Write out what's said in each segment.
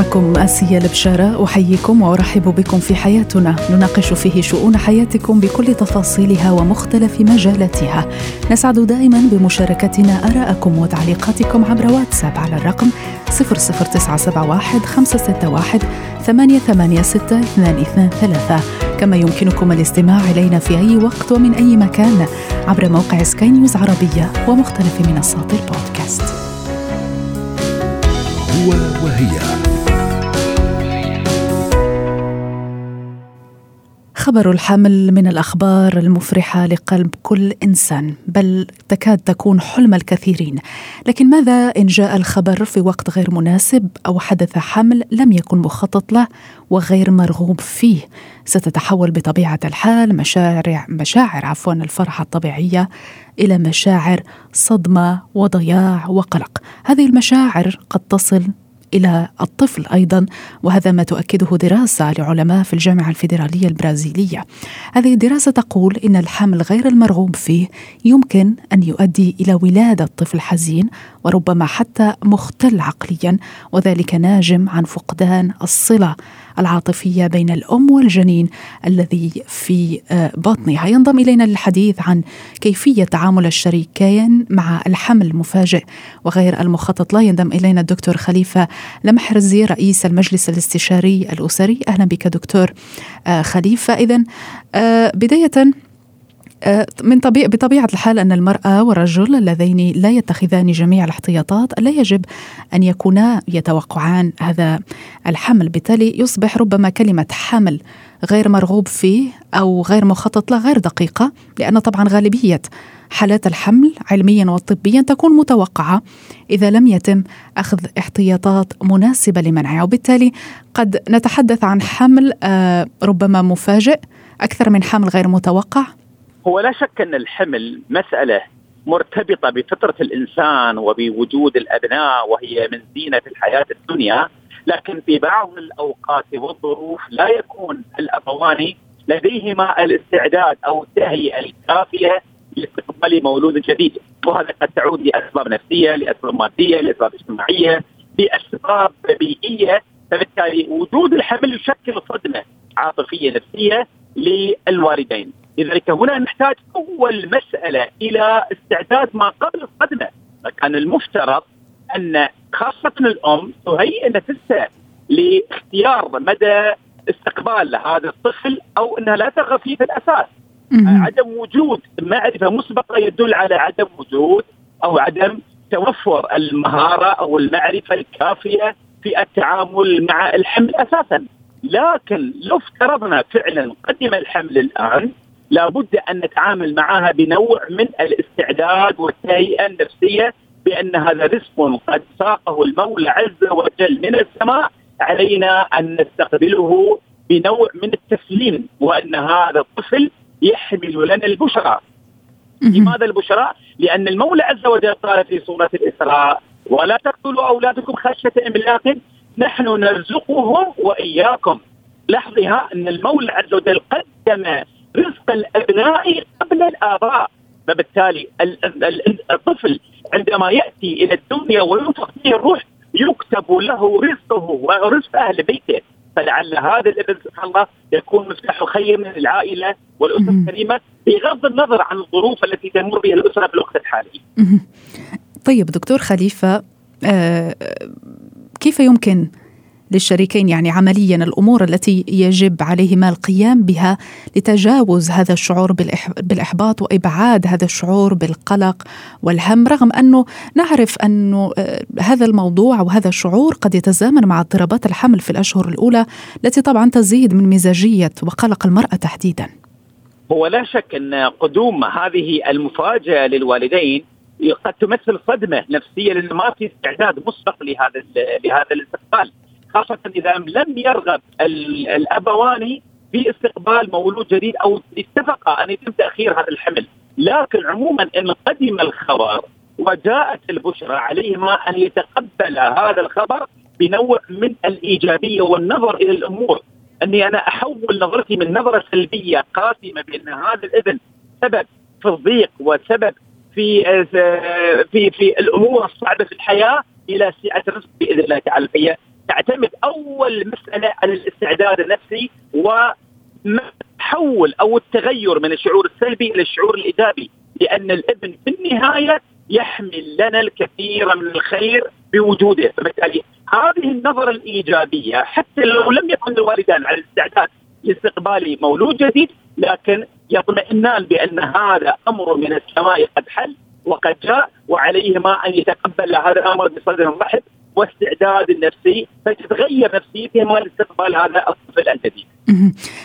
معكم آسيا البشارة أحييكم وأرحب بكم في حياتنا. نناقش فيه شؤون حياتكم بكل تفاصيلها ومختلف مجالاتها. نسعد دائما بمشاركتنا آراءكم وتعليقاتكم عبر واتساب على الرقم 00971 561 886223 كما يمكنكم الاستماع إلينا في أي وقت ومن أي مكان عبر موقع سكاي نيوز عربية ومختلف منصات البودكاست. هو وهي. خبر الحمل من الأخبار المفرحة لقلب كل إنسان بل تكاد تكون حلم الكثيرين. لكن ماذا إن جاء الخبر في وقت غير مناسب أو حدث حمل لم يكن مخطط له وغير مرغوب فيه؟ ستتحول بطبيعة الحال مشاعر مشاعر عفوا الفرحة الطبيعية إلى مشاعر صدمة وضياع وقلق. هذه المشاعر قد تصل إلى الطفل أيضا وهذا ما تؤكده دراسة لعلماء في الجامعة الفيدرالية البرازيلية. هذه الدراسة تقول إن الحمل غير المرغوب فيه يمكن أن يؤدي إلى ولادة طفل حزين وربما حتى مختل عقليا وذلك ناجم عن فقدان الصلة العاطفية بين الأم والجنين الذي في آه، بطنها ينضم إلينا للحديث عن كيفية تعامل الشريكين مع الحمل المفاجئ وغير المخطط لا ينضم إلينا الدكتور خليفة لمحرزي رئيس المجلس الاستشاري الأسري. أهلا بك دكتور آه، خليفة. اذا آه، بداية آه، من طبيعة بطبيعة الحال أن المرأة والرجل اللذين لا يتخذان جميع الاحتياطات لا يجب أن يكونا يتوقعان هذا الحمل. بالتالي يصبح ربما كلمة حمل غير مرغوب فيه أو غير مخطط له غير دقيقة لأن طبعا غالبية حالات الحمل علميا وطبيا تكون متوقعة إذا لم يتم أخذ احتياطات مناسبة لمنعها. وبالتالي قد نتحدث عن حمل آه، ربما مفاجئ أكثر من حمل غير متوقع. هو لا شك أن الحمل مسألة مرتبطة بفطرة الإنسان وبوجود الأبناء وهي من زينة الحياة الدنيا لكن في بعض الأوقات والظروف لا يكون الابوان لديهما الاستعداد أو التهيئه الكافية لاستقبال مولود جديد وهذا قد تعود لأسباب نفسية، لأسباب مادية، لأسباب اجتماعية، لأسباب بيئيه، فبالتالي وجود الحمل يشكل صدمة عاطفية نفسية للوالدين. لذلك هنا نحتاج أول مسألة إلى استعداد ما قبل الصدمة. كان المفترض أن خاصة الأم تهيئ نفسها لاختيار مدى استقبال هذا الطفل أو أنها لا ترغب فيه في الأساس. عدم وجود معرفة مسبقة يدل على عدم وجود أو عدم توفر المهارة أو المعرفة الكافية في التعامل مع الحمل أساسا. لكن لو افترضنا فعلا قدم الحمل الآن لابد أن نتعامل معها بنوع من الاستعداد والتهيئه النفسية بأن هذا رزق قد ساقه المولى عز وجل من السماء علينا أن نستقبله بنوع من التسليم وأن هذا الطفل يحمل لنا البشرى. لماذا البشرى؟ لأن المولى عز وجل قال في سورة الإسراء: ولا تقتلوا أولادكم خشية إملاق نحن نرزقهم وإياكم. لاحظها أن المولى عز وجل قدم رزق الأبناء قبل الآباء. فبالتالي الطفل عندما يأتي إلى الدنيا وينفخ فيه الروح يكتب له رزقه ورزق أهل بيته. فلعل هذا الابن سبحان الله يكون مفتاح خير من العائلة والأسرة الكريمة بغض النظر عن الظروف التي تمر بها الأسرة في الوقت الحالي. طيب دكتور خليفة آه كيف يمكن للشريكين يعني عمليا الأمور التي يجب عليهما القيام بها لتجاوز هذا الشعور بالإحباط وإبعاد هذا الشعور بالقلق والهم رغم أنه نعرف أنه آه، هذا الموضوع وهذا الشعور قد يتزامن مع اضطرابات الحمل في الأشهر الأولى التي طبعا تزيد من مزاجية وقلق المرأة تحديدا. هو لا شك أن قدوم هذه المفاجأة للوالدين قد تمثل صدمة نفسية لأنه ما في استعداد مسبق لهذا لهذا الاستقبال خاصة إذا لم يرغب الأبوان في استقبال مولود جديد أو اتفقا أن يتم تأخير هذا الحمل. لكن عموما إن قدم الخبر وجاءت البشرى عليهما أن يتقبل هذا الخبر بنوع من الإيجابية والنظر إلى الأمور. أني أنا أحول نظرتي من نظرة سلبية قاسمة بأن هذا الابن سبب في الضيق وسبب في في في الأمور الصعبة في الحياة إلى سعة الرزق بإذن الله تعالى. أول مسألة على الاستعداد النفسي وحول أو التغير من الشعور السلبي إلى الشعور الإيجابي لأن الإبن في النهاية يحمل لنا الكثير من الخير بوجوده. فبالتالي هذه النظرة الإيجابية حتى لو لم يكن الوالدان على الاستعداد لاستقبال مولود جديد لكن يطمئنان بأن هذا أمر من السماء قد حل وقد جاء وعليهما أن يتقبل هذا الأمر بصدر رحب واستعداد النفسي فتتغير نفسيتهم لاستقبال هذا الطفل الجديد.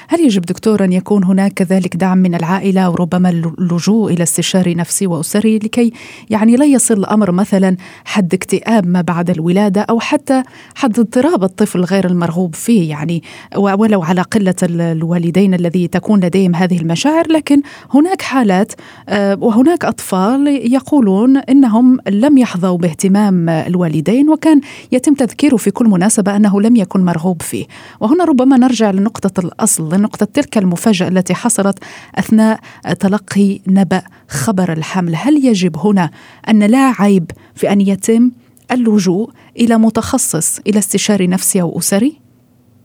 هل يجب دكتور أن يكون هناك كذلك دعم من العائلة وربما اللجوء إلى استشاري نفسي وأسري لكي يعني لا يصل الأمر مثلا حد اكتئاب ما بعد الولادة أو حتى حد اضطراب الطفل غير المرغوب فيه يعني ولو على قلة الوالدين الذي تكون لديهم هذه المشاعر. لكن هناك حالات آه، وهناك أطفال يقولون إنهم لم يحظوا باهتمام الوالدين وكان يتم تذكيره في كل مناسبة أنه لم يكن مرغوب فيه. وهنا ربما نرجع لنقطة الأصل لنقطة تلك المفاجأة التي حصلت أثناء تلقي نبأ خبر الحمل. هل يجب هنا أن لا عيب في أن يتم اللجوء إلى متخصص إلى استشاري نفسي أو أسري؟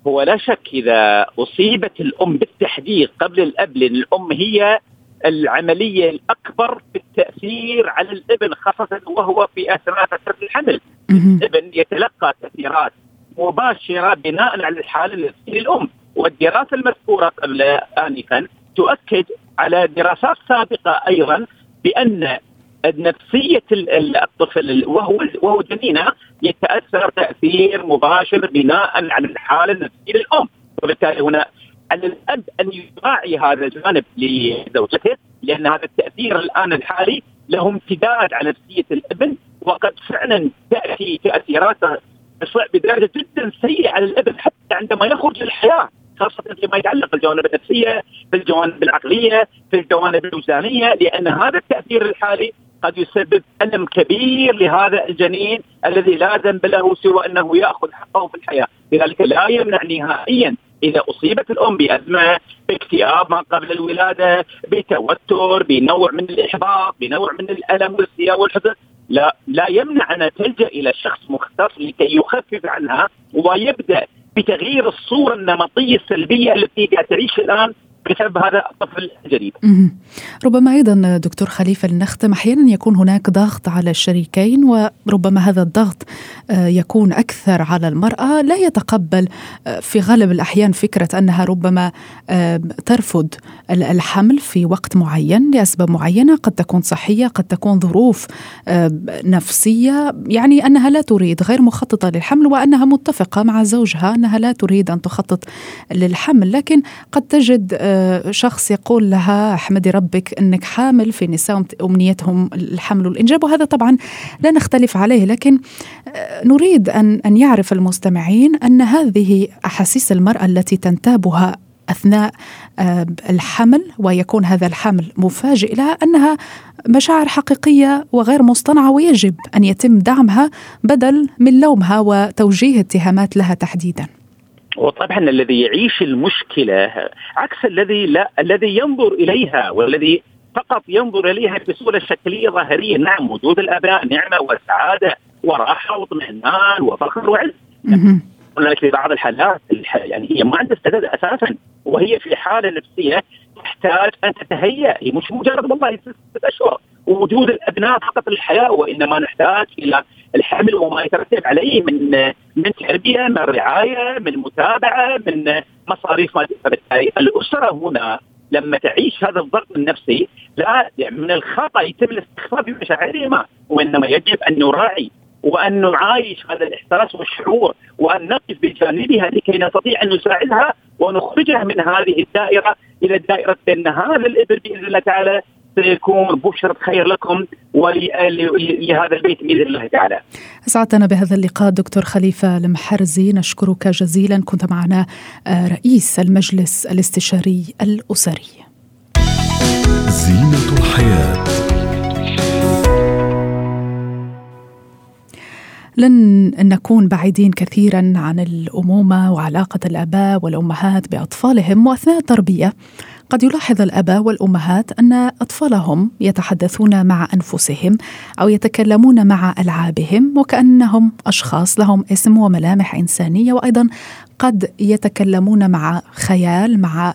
هو لا شك إذا أصيبت الأم بالتحديد قبل الأب لأن الأم هي العملية الأكبر في التأثير على الابن خاصة وهو في أثناء فترة الحمل. الابن يتلقى تأثيرات مباشرة بناء على الحالة النفسية للأم والدراسة المذكورة قبل انفا تؤكد على دراسات سابقة أيضا بأن نفسية الطفل وهو وهو جنينة يتأثر تأثير مباشر بناء على الحالة النفسية للأم. وبالتالي هنا على الأب أن يراعي هذا الجانب لزوجته لأن هذا التأثير الآن الحالي له امتداد على نفسية الابن وقد فعلا تأتي تأثيرات بدرجة جدا سيئة على الابن حتى عندما يخرج للحياة خاصة فيما يتعلق بالجوانب النفسية، في الجوانب العقلية، في الجوانب الوجدانيه، لأن هذا التأثير الحالي قد يسبب ألم كبير لهذا الجنين الذي لا ذنب له سوى أنه يأخذ حقه في الحياة، لذلك لا يمنع نهائيا إذا أصيبت الام بازمه باكتئاب ما قبل الولادة بتوتر بنوع من الإحباط بنوع من الألم والسياء والحزن. لا لا يمنع أن تلجأ إلى شخص مختص لكي يخفف عنها ويبدأ بتغيير الصورة النمطية السلبية التي تعيش الآن بسبب هذا الطفل الجديد. ربما أيضا دكتور خليفة لنختم أحيانا يكون هناك ضغط على الشريكين وربما هذا الضغط آه، يكون أكثر على المرأة. لا يتقبل آه، في غالب الأحيان فكرة أنها ربما آه، ترفض الحمل في وقت معين لأسباب معينة. قد تكون صحية قد تكون ظروف نفسية. يعني أنها لا تريد غير مخططة للحمل وأنها متفقة مع زوجها أنها لا تريد أن تخطط للحمل. لكن قد تجد شخص يقول لها أحمدي ربك إنك حامل في نساء أمنيتهم الحمل والإنجاب وهذا طبعا لا نختلف عليه لكن آه، نريد ان أن يعرف المستمعين أن هذه أحاسيس المرأة التي تنتابها أثناء آه، الحمل ويكون هذا الحمل مفاجئ لها أنها مشاعر حقيقية وغير مصطنعة ويجب أن يتم دعمها بدل من لومها وتوجيه اتهامات لها تحديدا. وطبعا الذي يعيش المشكلة عكس الذي لا الذي ينظر إليها والذي فقط ينظر إليها بصورة شكلية ظاهرية، نعم وجود الابناء نعمة وسعادة وراحة واطمئنان وفخر وعز. هناك في بعض الحالات يعني هي ما عندها استعداد أساسا وهي في حالة نفسية تحتاج أن تتهيأ هي مش مجرد والله ست أشهر. ووجود الأبناء فقط للحياة وإنما نحتاج إلى الحمل وما يترتب عليه من من تربية من رعاية من متابعة من مصاريف فبالتالي الأسرة هنا لما تعيش هذا الضغط النفسي لا يعني من الخطأ يتم الاستخفاف بمشاعرهما وإنما يجب أن نراعي وأن نعايش هذا الإحساس والشعور وأن نقف بجانبها لكي نستطيع أن نساعدها ونخرجها من هذه الدائرة إلى دائرة ان هذا الابن بإذن الله تعالى. سيكون بشرة خير لكم ولهذا البيت بإذن الله تعالى. أسعدنا بهذا اللقاء دكتور خليفة المحرزي. نشكرك جزيلا. كنت معنا آه، رئيس المجلس الاستشاري الأسري. زينة الحياة. لن نكون بعيدين كثيرا عن الأمومة وعلاقة الآباء والأمهات بأطفالهم وأثناء التربية. قد يلاحظ الأباء والأمهات أن أطفالهم يتحدثون مع أنفسهم أو يتكلمون مع ألعابهم وكأنهم أشخاص لهم اسم وملامح إنسانية وأيضا قد يتكلمون مع خيال مع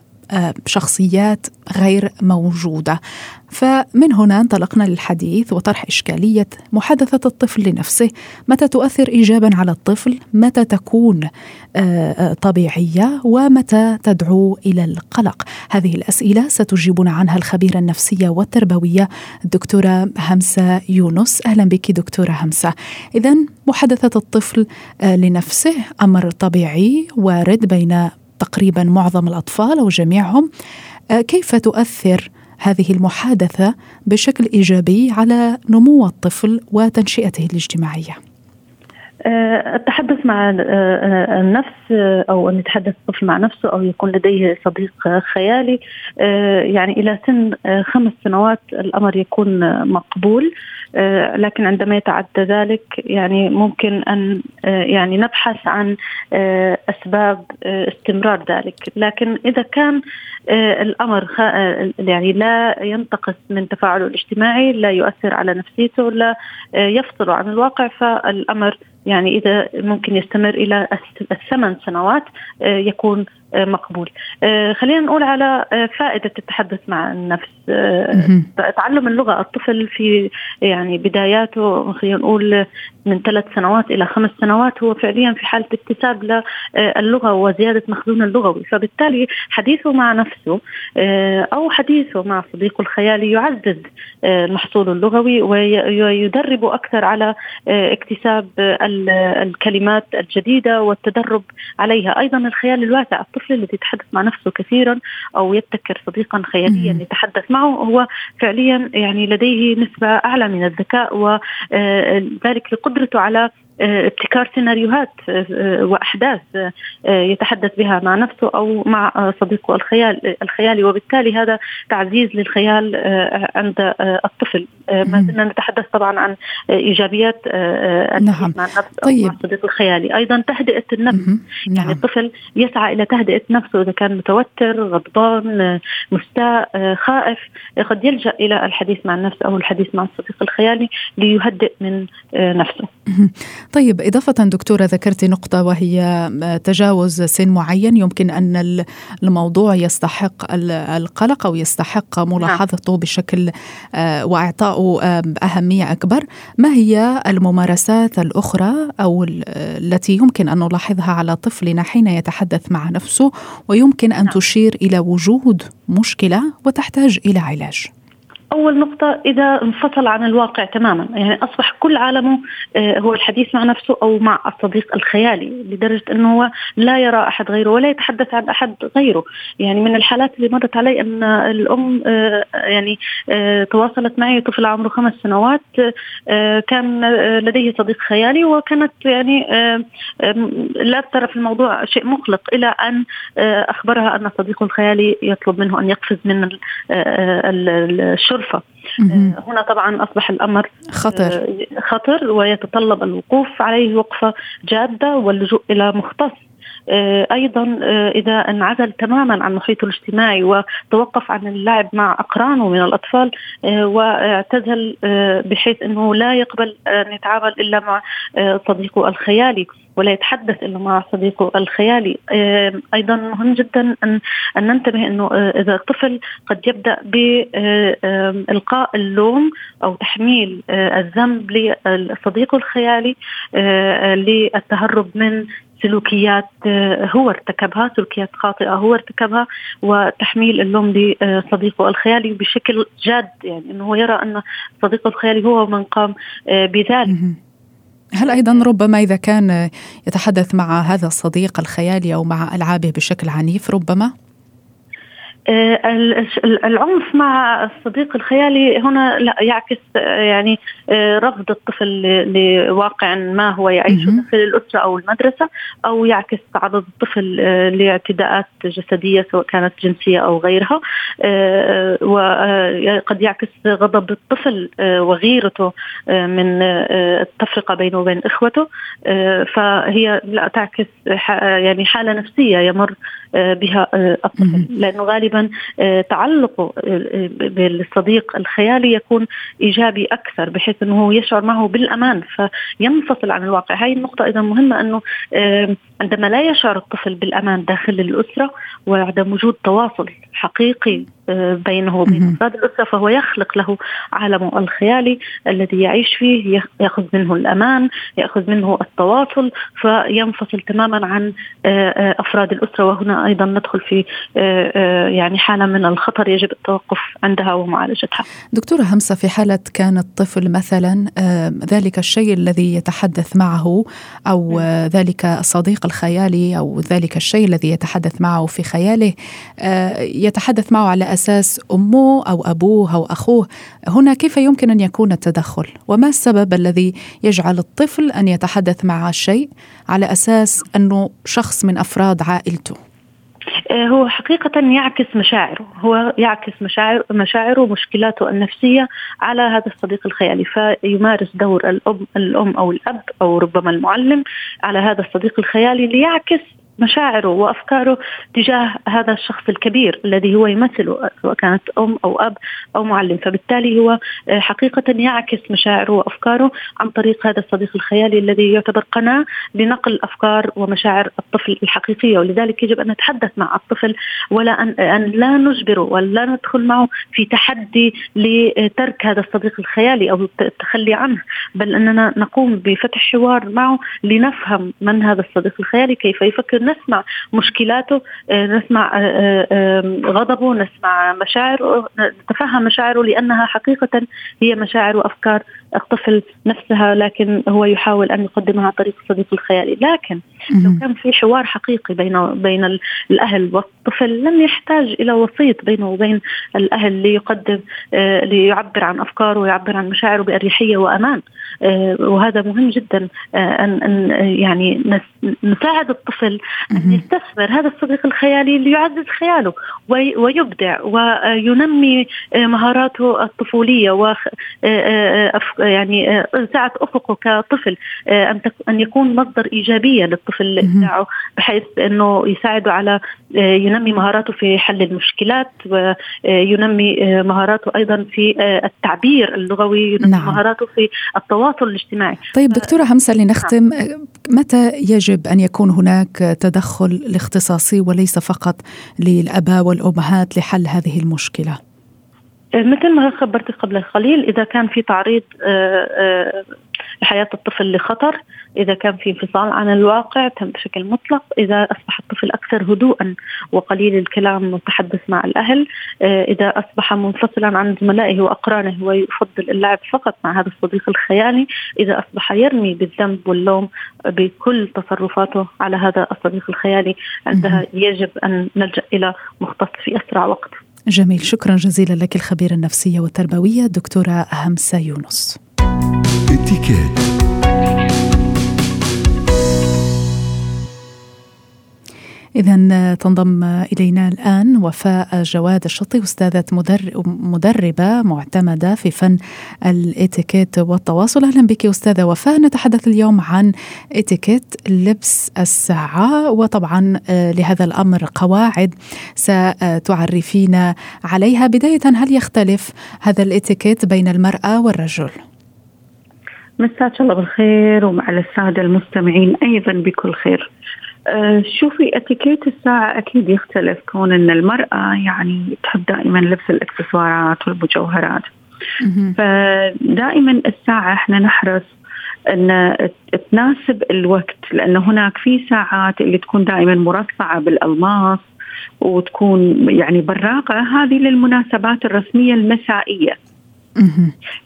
شخصيات غير موجودة. فمن هنا انطلقنا للحديث وطرح إشكالية محادثة الطفل لنفسه. متى تؤثر ايجابا على الطفل؟ متى تكون آه، آه، طبيعية؟ ومتى تدعو إلى القلق؟ هذه الأسئلة ستجيبنا عنها الخبيرة النفسية والتربوية الدكتورة همسة يونس. أهلا بك دكتورة همسة. اذا محادثة الطفل لنفسه أمر طبيعي وارد بين تقريبا معظم الأطفال أو جميعهم آه، كيف تؤثر هذه المحادثة بشكل إيجابي على نمو الطفل وتنشئته الاجتماعية؟ التحدث مع آه، النفس أو أن يتحدث الطفل مع نفسه أو يكون لديه صديق خيالي يعني إلى سن خمس سنوات الأمر يكون مقبول. آه، لكن عندما يتعدى ذلك يعني ممكن أن آه، يعني نبحث عن آه، أسباب استمرار ذلك. لكن إذا كان الأمر يعني لا ينتقص من تفاعله الاجتماعي لا يؤثر على نفسيته لا يفصل عن الواقع فالأمر يعني إذا ممكن يستمر إلى الثمان سنوات يكون مقبول. خلينا نقول على فائدة التحدث مع النفس. تعلم اللغة الطفل في يعني بداياته خلينا نقول من ثلاث سنوات إلى خمس سنوات هو فعليا في حالة اكتساب للغه وزيادة مخزونه اللغوي. فبالتالي حديثه مع نفسه أو حديثه مع صديقه الخيالي يعزز المحصول اللغوي ويدربه أكثر على اكتساب الكلمات الجديدة والتدرب عليها. أيضا الخيال الواسع الطفل الذي يتحدث مع نفسه كثيرا أو يبتكر صديقا خياليا يتحدث معه هو فعليا يعني لديه نسبة أعلى من الذكاء وذلك لقدرته على ابتكار سيناريوهات آه، آه، وأحداث يتحدث بها مع نفسه أو مع صديقه الخيال الخيالي. وبالتالي هذا تعزيز للخيال عند الطفل. ما زلنا نتحدث طبعا عن إيجابيات نعم. مع النفس طيب. مع الصديق الخيالي. أيضا تهدئة النفس. يعني نعم. يعني الطفل يسعى إلى تهدئة نفسه إذا كان متوتر غضبان مستاء خائف. قد يلجأ إلى الحديث مع النفس أو الحديث مع الصديق الخيالي ليهدئ من نفسه. طيب إضافة دكتورة ذكرت نقطة وهي تجاوز سن معين. يمكن أن الموضوع يستحق القلق أو يستحق ملاحظته بشكل آه، وإعطائه أهمية أكبر. ما هي الممارسات الأخرى أو التي يمكن أن نلاحظها على طفلنا حين يتحدث مع نفسه ويمكن أن نعم. تشير إلى وجود مشكلة وتحتاج إلى علاج؟ أول نقطة إذا انفصل عن الواقع تماما. يعني أصبح كل عالمه آه، هو الحديث مع نفسه أو مع الصديق الخيالي لدرجة إنه هو لا يرى أحد غيره ولا يتحدث عن أحد غيره. يعني من الحالات اللي مرت علي أن الأم آه، يعني آه، تواصلت معي طفل عمره خمس سنوات كان لديه صديق خيالي وكانت يعني لا ترى في الموضوع شيء مقلق إلى أن أخبرها أن صديقه الخيالي يطلب منه أن يقفز من الشرفه الغرفة. آه، هنا طبعا أصبح الأمر خطر. آه، خطر ويتطلب الوقوف عليه وقفة جادة واللجوء إلى مختص. آه، أيضا إذا انعزل تماما عن محيطه الاجتماعي وتوقف عن اللعب مع اقرانه من الأطفال واعتزل بحيث إنه لا يقبل أن يتعامل إلا مع صديقه الخيالي. ولا يتحدث إلا مع صديقه الخيالي. أيضا مهم جدا ان ننتبه إنه آه، إذا الطفل قد يبدأ بالقاء اللوم أو تحميل آه، الذنب لصديقه الخيالي آه، للتهرب من سلوكيات هو ارتكبها سلوكيات خاطئة هو ارتكبها وتحميل اللوم لصديقه الخيالي بشكل جاد. يعني أنه يرى أن صديقه الخيالي هو من قام بذلك. هل أيضا ربما إذا كان يتحدث مع هذا الصديق الخيالي أو مع ألعابه بشكل عنيف ربما؟ آه، العنف مع الصديق الخيالي هنا لا يعكس آه، يعني آه، رفض الطفل لواقع ما هو يعيشه داخل الأسرة أو المدرسة أو يعكس تعرض الطفل لاعتداءات جسدية سواء كانت جنسية أو غيرها. وقد يعكس غضب الطفل وغيرته من التفرقة بينه وبين إخوته. فهي لا تعكس يعني حالة نفسية يمر بها الطفل. لأنه غالبا تعلقه بالصديق الخيالي يكون إيجابي أكثر بحيث إنه يشعر معه بالأمان فينفصل عن الواقع. هاي النقطة أيضا مهمة إنه عندما لا يشعر الطفل بالأمان داخل الأسرة وعدم وجود تواصل حقيقي بينه وبين افراد الاسره فهو يخلق له عالمه الخيالي الذي يعيش فيه يأخذ منه الأمان، يأخذ منه التواصل فينفصل تماما عن آه، آه، أفراد الأسرة وهنا أيضا ندخل في آه، يعني حالة من الخطر يجب التوقف عندها ومعالجتها. دكتورة همسة في حالة كان الطفل مثلا ذلك الشيء الذي يتحدث معه أو ذلك الصديق الخيالي أو ذلك الشيء الذي يتحدث معه في خياله يتحدث معه على أساس أمه أو أبوه أو أخوه هنا كيف يمكن أن يكون التدخل؟ وما السبب الذي يجعل الطفل أن يتحدث مع شيء على أساس أنه شخص من أفراد عائلته؟ آه، هو حقيقة يعكس مشاعره. هو يعكس مشاعر مشاعره ومشكلاته النفسية على هذا الصديق الخيالي فيمارس دور الأم, الأم أو الأب أو ربما المعلم على هذا الصديق الخيالي ليعكس مشاعره وأفكاره تجاه هذا الشخص الكبير الذي هو يمثله سواء كانت أم أو أب أو معلم. فبالتالي هو آه، حقيقة يعكس مشاعره وأفكاره عن طريق هذا الصديق الخيالي الذي يعتبر قناة لنقل أفكار ومشاعر الطفل الحقيقية. ولذلك يجب أن نتحدث مع الطفل ولا أن أن لا نجبره ولا ندخل معه في تحدي لترك هذا الصديق الخيالي أو التخلي عنه. بل أننا نقوم بفتح حوار معه لنفهم من هذا الصديق الخيالي كيف يفكر نسمع مشكلاته آه، نسمع آه، آه، غضبه نسمع مشاعره نتفهم مشاعره لأنها حقيقة هي مشاعر وأفكار الطفل نفسها لكن هو يحاول أن يقدمها عن طريق الصديق الخيالي لكن لو كان في حوار حقيقي بين بين الأهل والطفل لن يحتاج إلى وسيط بينه وبين الأهل ليقدم ليعبر عن أفكاره ويعبر عن مشاعره بأريحية وأمان. وهذا مهم جدا أن أن يعني نساعد الطفل أن يستثمر هذا الصديق الخيالي ليعزز خياله ويبدع وينمي مهاراته الطفولية و يعني سعة أفقه كطفل أن يكون مصدر إيجابية للطفل. لإبداعه بحيث أنه يساعده على ينمي مهاراته في حل المشكلات وينمي مهاراته أيضا في التعبير اللغوي ينمي نعم. مهاراته في التواصل الاجتماعي طيب دكتورة همسة لنختم نعم. متى يجب أن يكون هناك تدخل الاختصاصي وليس فقط للأباء والأمهات لحل هذه المشكلة مثل ما خبرت قبل قليل إذا كان في تعريض آه، آه، حياة الطفل لخطر إذا كان في انفصال عن الواقع تم بشكل مطلق إذا أصبح الطفل أكثر هدوءا وقليل الكلام والتحدث مع الأهل آه، إذا أصبح منفصلا عن زملائه وأقرانه ويفضل اللعب فقط مع هذا الصديق الخيالي إذا أصبح يرمي بالذنب واللوم بكل تصرفاته على هذا الصديق الخيالي عندها يجب أن نلجأ إلى مختص في أسرع وقت. جميل شكرا جزيلا لك الخبيرة النفسية والتربوية دكتورة همسة يونس. اتكات إذا تنضم إلينا الآن وفاء جواد الشطي أستاذة مدربة معتمدة في فن الإتيكيت والتواصل. أهلا بك أستاذة وفاء. نتحدث اليوم عن إتيكيت لبس الساعة وطبعا آه، لهذا الأمر قواعد ستعرفين عليها. بداية هل يختلف هذا الإتيكيت بين المرأة والرجل؟ مساك الله بالخير ومع السادة المستمعين أيضا بكل خير. أه شوفي اتيكيت الساعة أكيد يختلف كون أن المرأة يعني تحب دائما لبس الإكسسوارات والمجوهرات. فدائما الساعة إحنا نحرص إن تناسب الوقت لأنه هناك في ساعات اللي تكون دائما مرصعة بالألماس وتكون يعني براقة. هذه للمناسبات الرسمية المسائية.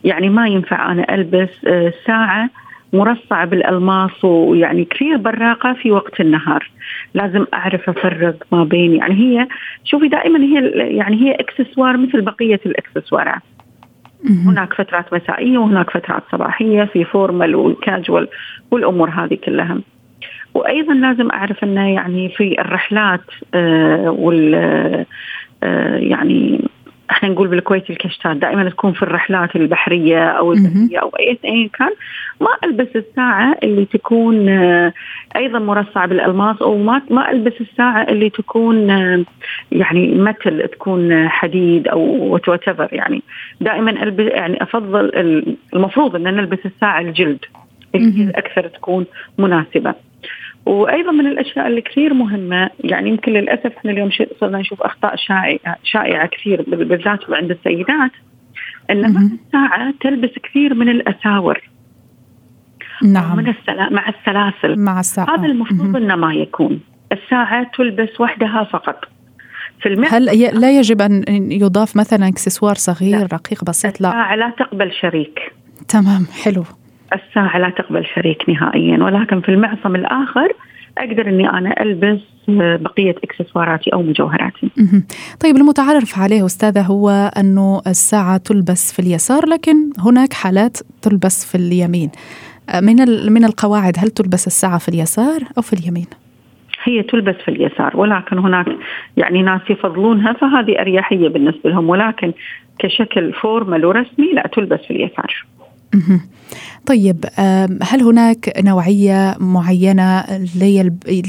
يعني ما ينفع أنا ألبس آه، ساعة مرصعة بالألماس ويعني كثير براقة في وقت النهار. لازم أعرف أفرق ما بين يعني هي شوفي دائما هي يعني هي إكسسوار مثل بقية الإكسسوارات. هناك فترات مسائية وهناك فترات صباحية في formal و casual والأمور هذه كلها. وأيضا لازم أعرف إنه يعني في الرحلات آه وال آه يعني إحنا نقول بالكويت الكشتات دائما تكون في الرحلات البحرية أو البريه أو أي كان. ما ألبس الساعة اللي تكون آه أيضا مرصعة بالألماس أو ما ما ألبس الساعة اللي تكون آه يعني متل تكون حديد أو وات يعني. دائما ألبس يعني أفضل المفروض إن نلبس الساعة الجلد اللي أكثر تكون مناسبة. وأيضا من الأشياء اللي كثير مهمة يعني يمكن للأسف إحنا اليوم صرنا نشوف أخطاء شائعه شائعة كثير بالذات عند السيدات ان مع الساعة تلبس كثير من الأساور. نعم. من السلا... مع السلاسل. مع الساعة. هذا المفروض إنه ما يكون. الساعة تلبس وحدها فقط. في المعنى هل ي... لا يجب أن يضاف مثلا إكسسوار صغير لا. رقيق بسيط؟ لا. الساعة لا تقبل شريك. تمام حلو. الساعة لا تقبل شريك نهائيا ولكن في المعصم الآخر أقدر أني أنا ألبس بقية إكسسواراتي أو مجوهراتي. طيب المتعارف عليه أستاذة هو أنه الساعة تلبس في اليسار لكن هناك حالات تلبس في اليمين. من من القواعد هل تلبس الساعة في اليسار أو في اليمين؟ هي تلبس في اليسار ولكن هناك يعني ناس يفضلونها فهذه أريحية بالنسبة لهم ولكن كشكل فورمال ورسمي لا تلبس في اليسار. طيب هل هناك نوعية معينة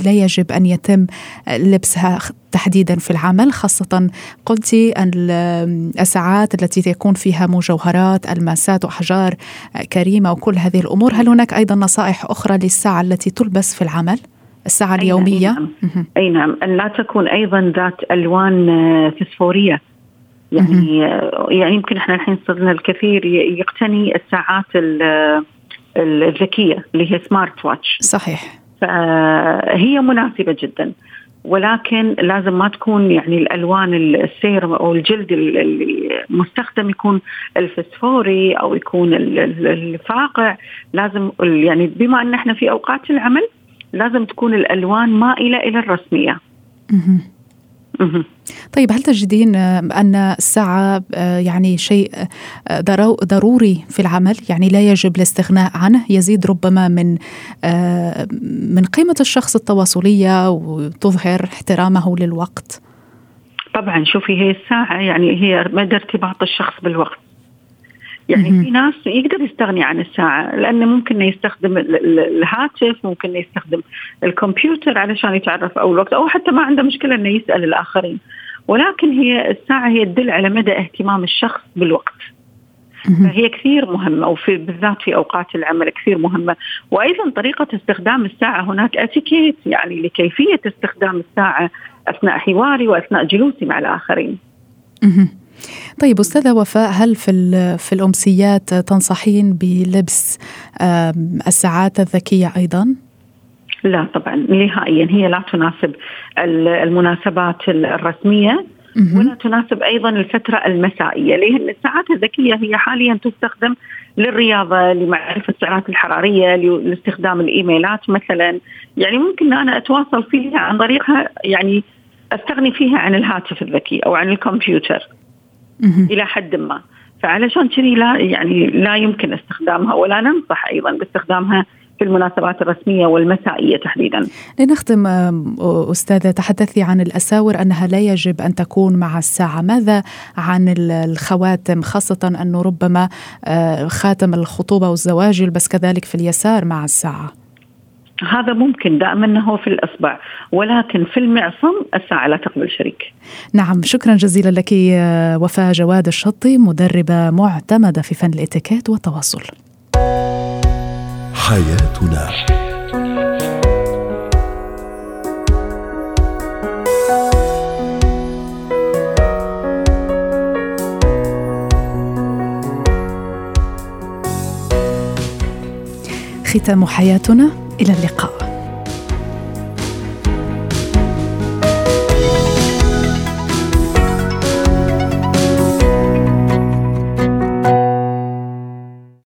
لا يجب أن يتم لبسها تحديدا في العمل؟ خاصة قلتي الساعات التي يكون فيها مجوهرات ألماسات وأحجار كريمة وكل هذه الأمور هل هناك أيضا نصائح أخرى للساعة التي تلبس في العمل؟ الساعة اليومية؟ أي نعم, أي نعم. أن لا تكون أيضا ذات ألوان آه، فسفورية. يعني يعني يمكن إحنا الحين صرنا الكثير يقتني الساعات الذكية اللي هي سمارت واتش صحيح. فهي مناسبة جدا ولكن لازم ما تكون يعني الألوان السير أو الجلد المستخدم يكون الفسفوري أو يكون الفاقع. لازم يعني بما إن إحنا في أوقات العمل لازم تكون الألوان مائله إلى الرسمية. طيب هل تجدين أن الساعة آه، يعني شيء آه، ضروري في العمل؟ يعني لا يجب الاستغناء عنه يزيد ربما من آه، من قيمة الشخص التواصلية وتظهر احترامه للوقت؟ طبعا شوفي هي الساعة يعني هي مدى ارتباط الشخص بالوقت. يعني في ناس يقدر يستغني عن الساعة لأنه ممكن يستخدم الهاتف ممكن يستخدم الكمبيوتر علشان يتعرف أو الوقت أو حتى ما عنده مشكلة أنه يسأل الآخرين. ولكن هي الساعة هي تدل على مدى اهتمام الشخص بالوقت. فهي كثير مهمة وفي بالذات في أوقات العمل كثير مهمة. وأيضا طريقة استخدام الساعة هناك اتيكيت يعني لكيفية استخدام الساعة أثناء حواري وأثناء جلوسي مع الآخرين. طيب أستاذة وفاء هل في في الأمسيات تنصحين بلبس الساعات الذكية أيضا؟ لا طبعا نهائيا هي لا تناسب المناسبات الرسمية ولا تناسب أيضا الفترة المسائية لأن الساعات الذكية هي حاليا تستخدم للرياضة لمعرفة السعرات الحرارية لاستخدام الإيميلات مثلا. يعني ممكن أنا أتواصل فيها عن طريقها يعني أستغني فيها عن الهاتف الذكي أو عن الكمبيوتر. إلى حد ما فعلشان كذي لا يعني لا يمكن استخدامها ولا ننصح أيضا باستخدامها في المناسبات الرسمية والمسائية تحديدا. لنختم أستاذة تحدثي عن الأساور أنها لا يجب أن تكون مع الساعة، ماذا عن الخواتم خاصة أنه ربما خاتم الخطوبة والزواج يلبس كذلك في اليسار مع الساعة؟ هذا ممكن دائما إنه في الأصبع ولكن في المعصم الساعة لا تقبل شريك. نعم شكرا جزيلا لك وفاء جواد الشطي مدربة معتمدة في فن الإتيكيت والتواصل. حياتنا ختام حياتنا إلى اللقاء.